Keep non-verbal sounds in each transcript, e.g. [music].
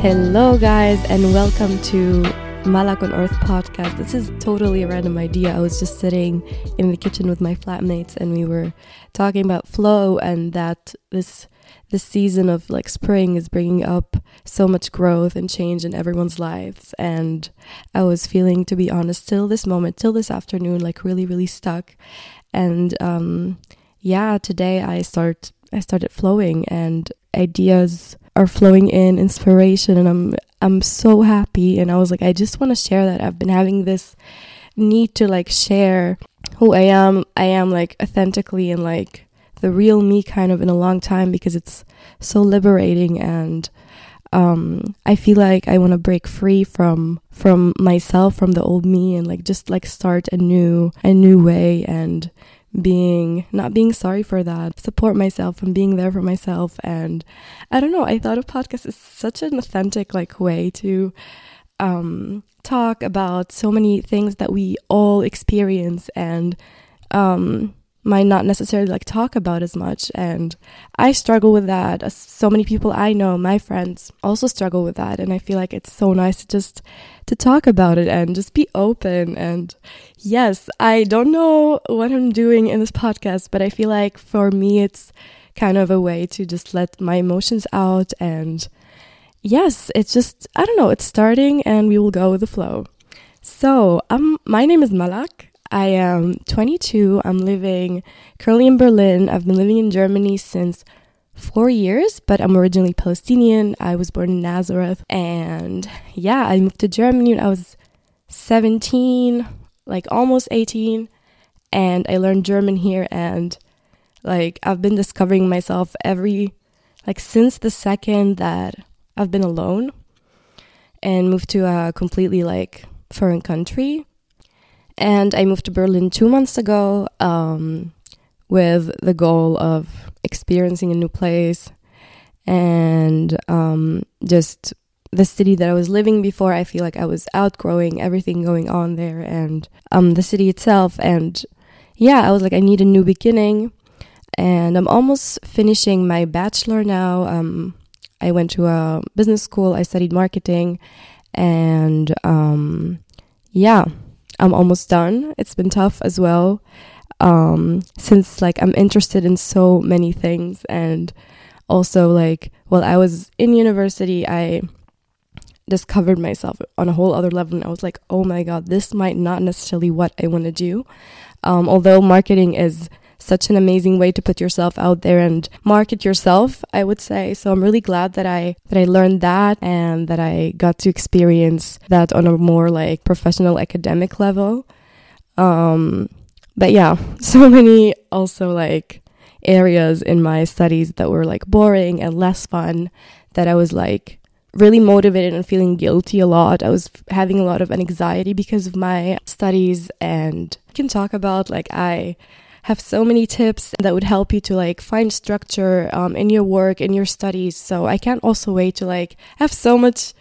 Hello, guys, and welcome to Malak on Earth podcast. This is totally a random idea. I was just sitting in the kitchen with my flatmates, and we were talking about flow and that this this season of like spring is bringing up so much growth and change in everyone's lives. And I was feeling, to be honest, till this moment, till this afternoon, like really, really stuck. And um, yeah, today I start I started flowing and ideas are flowing in, inspiration, and I'm I'm so happy. And I was like, I just want to share that. I've been having this need to like share who I am. I am like authentically and like the real me kind of in a long time because it's so liberating and um, I feel like I want to break free from from myself, from the old me, and like just like start a new a new way and being not being sorry for that support myself and being there for myself. And i don't know i thought a podcast is such an authentic like way to um talk about so many things that we all experience and um might not necessarily like talk about as much and i struggle with that. So many people i know my friends also struggle with that and i feel like it's so nice to just to talk about it and just be open. And yes i don't know what i'm doing in this podcast but i feel like for me it's kind of a way to just let my emotions out. And yes it's just i don't know it's starting and we will go with the flow. So um my name is malak I am 22. I'm living currently in Berlin. I've been living in Germany since four years, but I'm originally Palestinian. I was born in Nazareth. And yeah, I moved to Germany when I was 17, like almost 18. And I learned German here. And like, I've been discovering myself every, like, since the second that I've been alone and moved to a completely like foreign country and I moved to Berlin two months ago um, with the goal of experiencing a new place and um, just the city that I was living before. I feel like I was outgrowing everything going on there and um, the city itself. And yeah, I was like, I need a new beginning. And I'm almost finishing my bachelor now. Um, I went to a business school, I studied marketing, and um, yeah I'm almost done. It's been tough as well. Um, since like I'm interested in so many things and also like while I was in university I discovered myself on a whole other level and I was like, oh my god, this might not necessarily what I want to do. Um, although marketing is such an amazing way to put yourself out there and market yourself, I would say. So I'm really glad that I that I learned that and that I got to experience that on a more like professional academic level. Um but yeah, [laughs] so many also like areas in my studies that were like boring and less fun that I was like really motivated and feeling guilty a lot. I was having a lot of anxiety because of my studies and I can talk about like I have so many tips that would help you to like find structure um, in your work, in your studies. So I can't also wait to like have so much.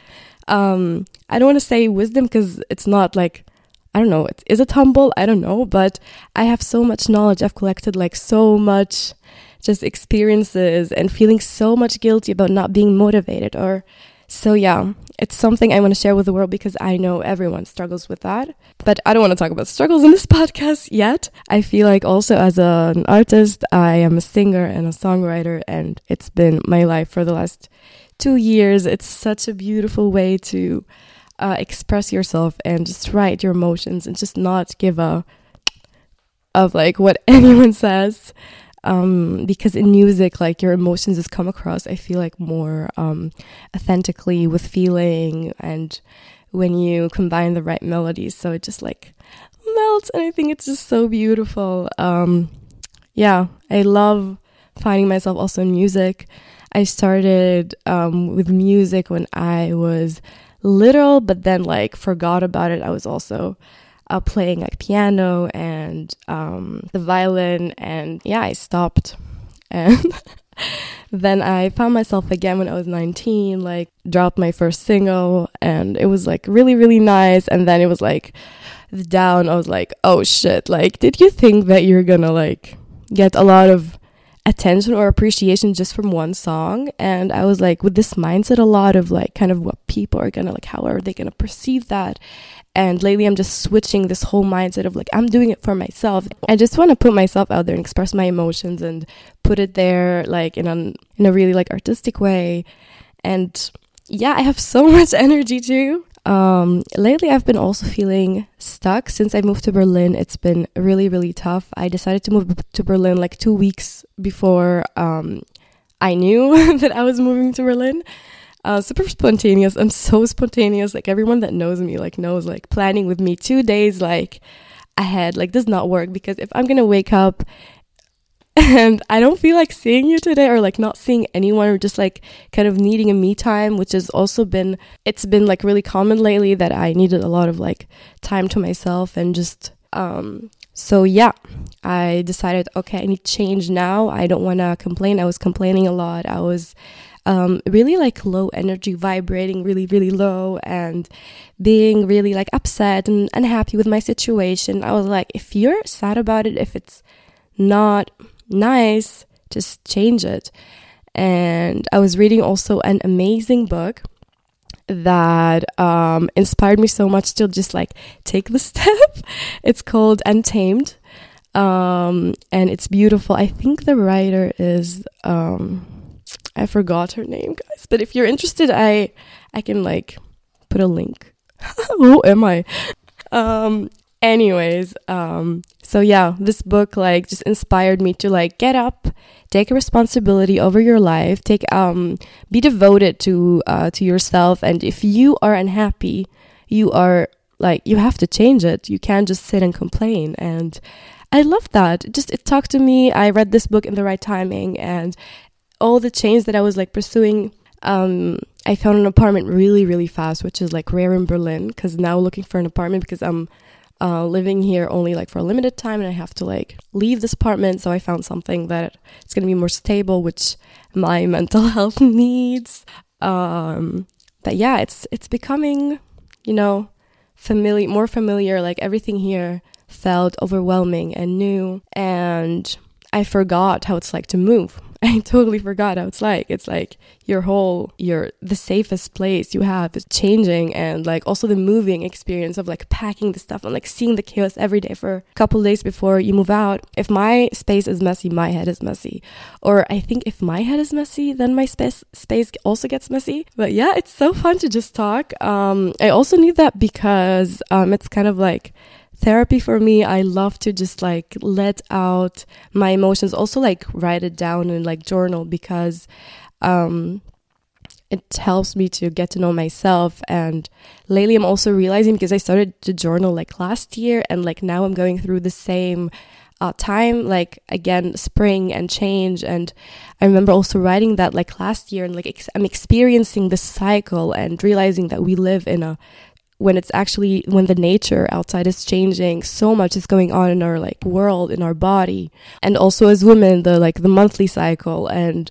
Um, I don't want to say wisdom because it's not like I don't know. It, is it humble? I don't know, but I have so much knowledge. I've collected like so much just experiences and feeling so much guilty about not being motivated or so yeah, it's something I want to share with the world because I know everyone struggles with that. But I don't want to talk about struggles in this [laughs] podcast yet. I feel like also as a, an artist, I am a singer and a songwriter, and it's been my life for the last two years. It's such a beautiful way to uh, express yourself and just write your emotions and just not give a of like what [laughs] anyone says um, because in music, like your emotions just come across, I feel like more um, authentically with feeling and when you combine the right melodies. So it just like melts, and I think it's just so beautiful. Um, yeah, I love finding myself also in music. I started um, with music when I was little, but then like forgot about it. I was also uh, playing like piano and um, the violin, and yeah, I stopped. [laughs] And then I found myself again when I was 19, like dropped my first single, and it was like really, really nice. And then it was like down. I was like, oh shit! Like, did you think that you're gonna like get a lot of attention or appreciation just from one song. And i was like with this mindset a lot of like kind of what people are gonna like how are they gonna perceive that. And lately i'm just switching this whole mindset of like i'm doing it for myself. I just want to put myself out there and express my emotions and put it there like in a in a really like artistic way. And yeah i have so [laughs] much energy too um, lately, I've been also feeling stuck since I moved to Berlin. It's been really, really tough. I decided to move to Berlin like two weeks before um, I knew [laughs] that I was moving to Berlin. Uh, super spontaneous. I'm so spontaneous. Like everyone that knows me, like knows, like planning with me two days like ahead. Like does not work because if I'm gonna wake up and I don't feel like seeing you today or like not seeing anyone or just like kind of needing a me time, which has also been, it's been like really common lately that I needed a lot of like time to myself and just, um, so yeah, I decided, okay, I need change now. I don't want to complain. I was complaining a lot. I was, um, really like low energy, vibrating really, really low, and being really like upset and unhappy with my situation. I was like, if you're sad about it, if it's not nice, just change it. And I was reading also an amazing book that um, inspired me so much to just like take the [laughs] step. it's called Untamed. Um, and it's beautiful. I think the writer is um, I forgot her name, guys. But if you're interested, I I can like put a link. [laughs] Who am I? Um, anyways um so yeah this book like just inspired me to like get up take responsibility over your life take um be devoted to uh to yourself. And if you are unhappy you are like you have to change it. You can't just sit and complain. And i love that. Just it talked to me. I read this book in the right timing. And all the change that i was like pursuing um i found an apartment really really fast which is like rare in berlin because now looking for an apartment because i'm uh, living here only like for a limited time and I have to like leave this apartment. So I found something that it's to be more stable, which my [laughs] mental health [laughs] needs. Um, but yeah, it's it's becoming, you know, familiar, more familiar. Like everything here felt overwhelming and new, and I forgot how it's like to move. [laughs] I totally forgot how it's like. It's like your whole, your, the safest place you have is changing and like also the moving experience of like packing the stuff and like seeing the chaos every day for a couple days before you move out. If my space is messy, my head is messy. Or I think if my head is messy, then my space, space also gets messy. But yeah, it's so fun to just talk. Um, I also need that because, um, it's kind of like, therapy for me i love to just like let out my emotions. Also like write it down and like journal because um it helps me to get to know myself. And lately i'm also realizing because i started to journal like last year and like now i'm going through the same uh, time like again spring and change. And i remember also writing that like last year and like ex- i'm experiencing this cycle and realizing that we live in a when it's actually when the nature outside is changing so much is going on in our like world in our body. And also as women the like the monthly cycle. And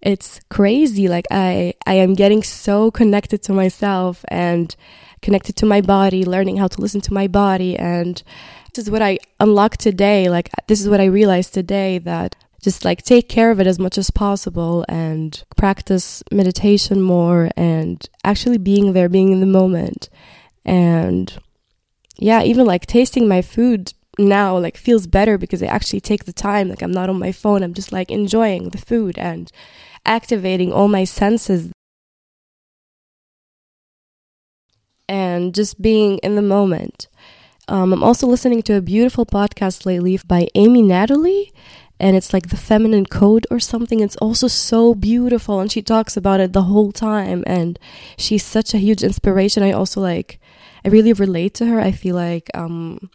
it's crazy like i i am getting so connected to myself and connected to my body learning how to listen to my body. And this is what i unlocked today like this is what i realized today that just like take care of it as much as possible and practice meditation more and actually being there being in the moment and yeah even like tasting my food now like feels better because I actually take the time like I'm not on my phone I'm just like enjoying the food and activating all my senses. And just being in the moment. Um, I'm also listening to a beautiful podcast lately by Amy Natalie and it's like the feminine code or something. It's also so beautiful, and she talks about it the whole time. And she's such a huge inspiration. I also like, I really relate to her. I feel like um,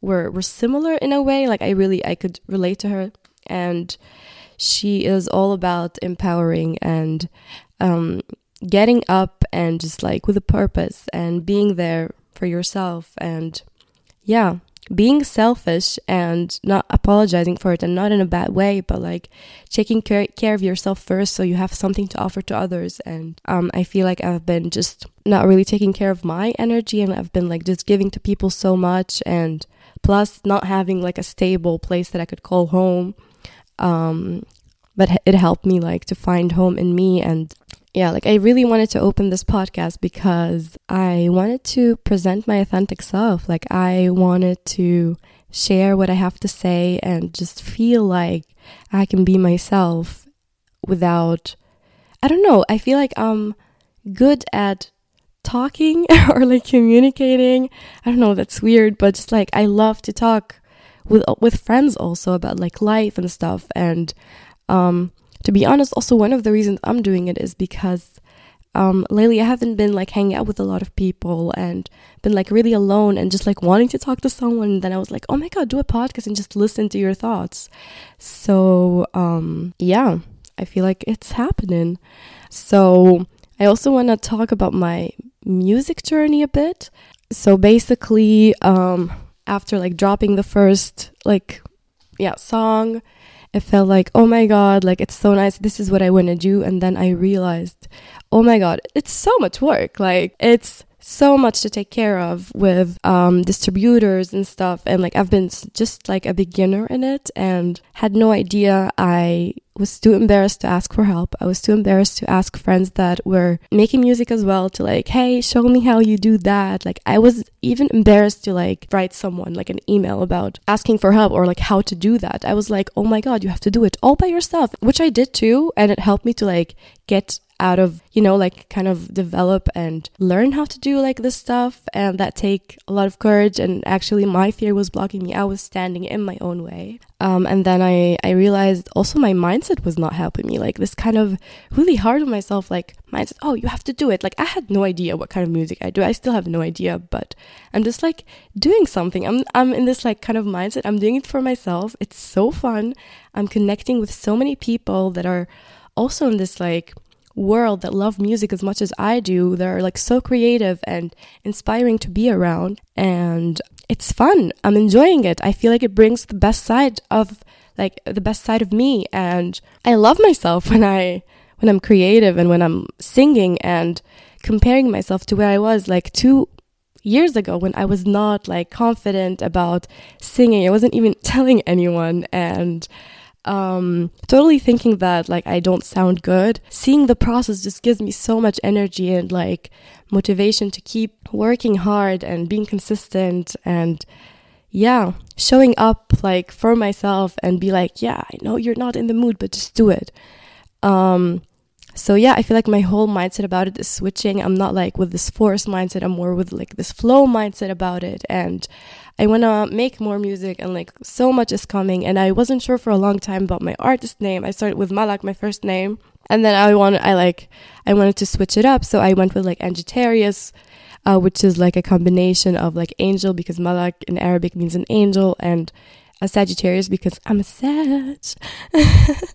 we're we're similar in a way. Like I really I could relate to her, and she is all about empowering and um, getting up and just like with a purpose and being there for yourself and yeah being selfish and not apologizing for it and not in a bad way but like taking care, care of yourself first so you have something to offer to others. And um, i feel like i've been just not really taking care of my energy and i've been like just giving to people so much and plus not having like a stable place that i could call home. Um, but it helped me like to find home in me and yeah, like I really wanted to open this podcast because I wanted to present my authentic self. Like I wanted to share what I have to say and just feel like I can be myself without I don't know, I feel like I'm good at talking [laughs] or like communicating. I don't know, that's weird, but just like I love to talk with with friends also about like life and stuff and um to be honest, also one of the reasons I'm doing it is because um, lately I haven't been like hanging out with a lot of people and been like really alone and just like wanting to talk to someone. And then I was like, oh my god, do a podcast and just listen to your thoughts. So um, yeah, I feel like it's happening. So I also want to talk about my music journey a bit. So basically, um, after like dropping the first like yeah song it felt like, oh my God, like it's so nice. This is what I want to do. And then I realized, oh my God, it's so much work. Like it's so much to take care of with um, distributors and stuff. And like I've been just like a beginner in it and had no idea I was too embarrassed to ask for help. I was too embarrassed to ask friends that were making music as well to like, hey, show me how you do that. Like I was even embarrassed to like write someone like an email about asking for help or like how to do that. I was like, oh my God, you have to do it all by yourself, which I did too. And it helped me to like get out of you know like kind of develop and learn how to do like this stuff and that take a lot of courage. And actually my fear was blocking me. I was standing in my own way. Um, and then i i realized also my mindset was not helping me. Like this kind of really hard on myself like mindset oh you have to do it. Like i had no idea what kind of music i do. I still have no idea but i'm just like doing something. I'm i'm in this like kind of mindset. I'm doing it for myself. It's so fun. I'm connecting with so many people that are also in this like world that love music as much as I do. They're like so creative and inspiring to be around. And it's fun. I'm enjoying it. I feel like it brings the best side of like the best side of me. And I love myself when I when I'm creative and when I'm singing and comparing myself to where I was like two years ago when I was not like confident about singing. I wasn't even [laughs] telling anyone and um, totally thinking that like I don't sound good. Seeing the process just gives me so much energy and like motivation to keep working hard and being consistent and yeah, showing up like for myself and be like, yeah, I know you're not in the mood, but just do it. Um, so yeah, I feel like my whole mindset about it is switching. I'm not like with this force mindset. I'm more with like this flow mindset about it. And I want to make more music and like so much is coming. And I wasn't sure for a long time about my artist name. I started with Malak, my first name. And then I wanted, I like, I wanted to switch it up. So I went with like Angitarius, uh, which is like a combination of like angel because Malak in Arabic means an angel and a Sagittarius because I'm a Sag. [laughs]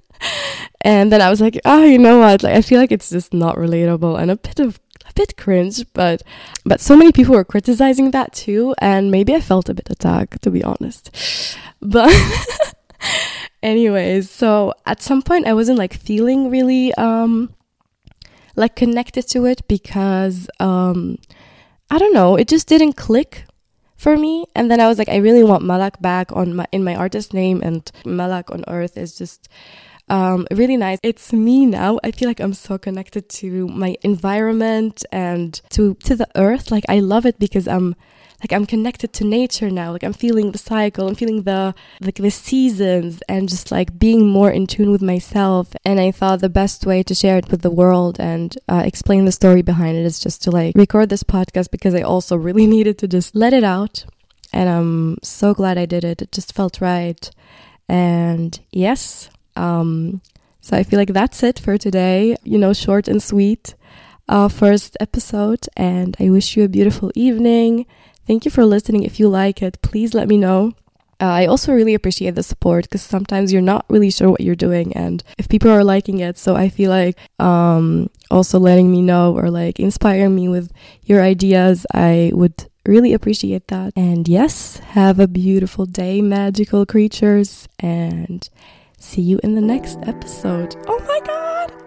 and then I was like, oh, you know what? Like, I feel like it's just not relatable and a bit of a bit cringe, but but so many people were criticizing that too, and maybe I felt a bit attacked to be honest. But [laughs] anyways, so at some point I wasn't like feeling really um like connected to it because um I don't know, it just didn't click for me. And then I was like, I really want Malak back on my in my artist name, and Malak on Earth is just um, really nice. It's me now. I feel like I'm so connected to my environment and to to the earth. Like I love it because I'm like I'm connected to nature now. Like I'm feeling the cycle, I'm feeling the like the seasons and just like being more in tune with myself. And I thought the best way to share it with the world and uh, explain the story behind it is just to like record this podcast because I also really [laughs] needed to just let it out. And I'm so glad I did it. It just felt right. And yes, um, so I feel like that's it for today. You know, short and sweet. Uh, first episode, and I wish you a beautiful evening. Thank you for listening. If you like it, please let me know. Uh, I also really appreciate the support because sometimes you're not really sure what you're doing, and if people are liking it, so I feel like um, also letting me know or like inspiring me with your ideas, I would really appreciate that. And yes, have a beautiful day, magical creatures, and See you in the next episode. Oh my God!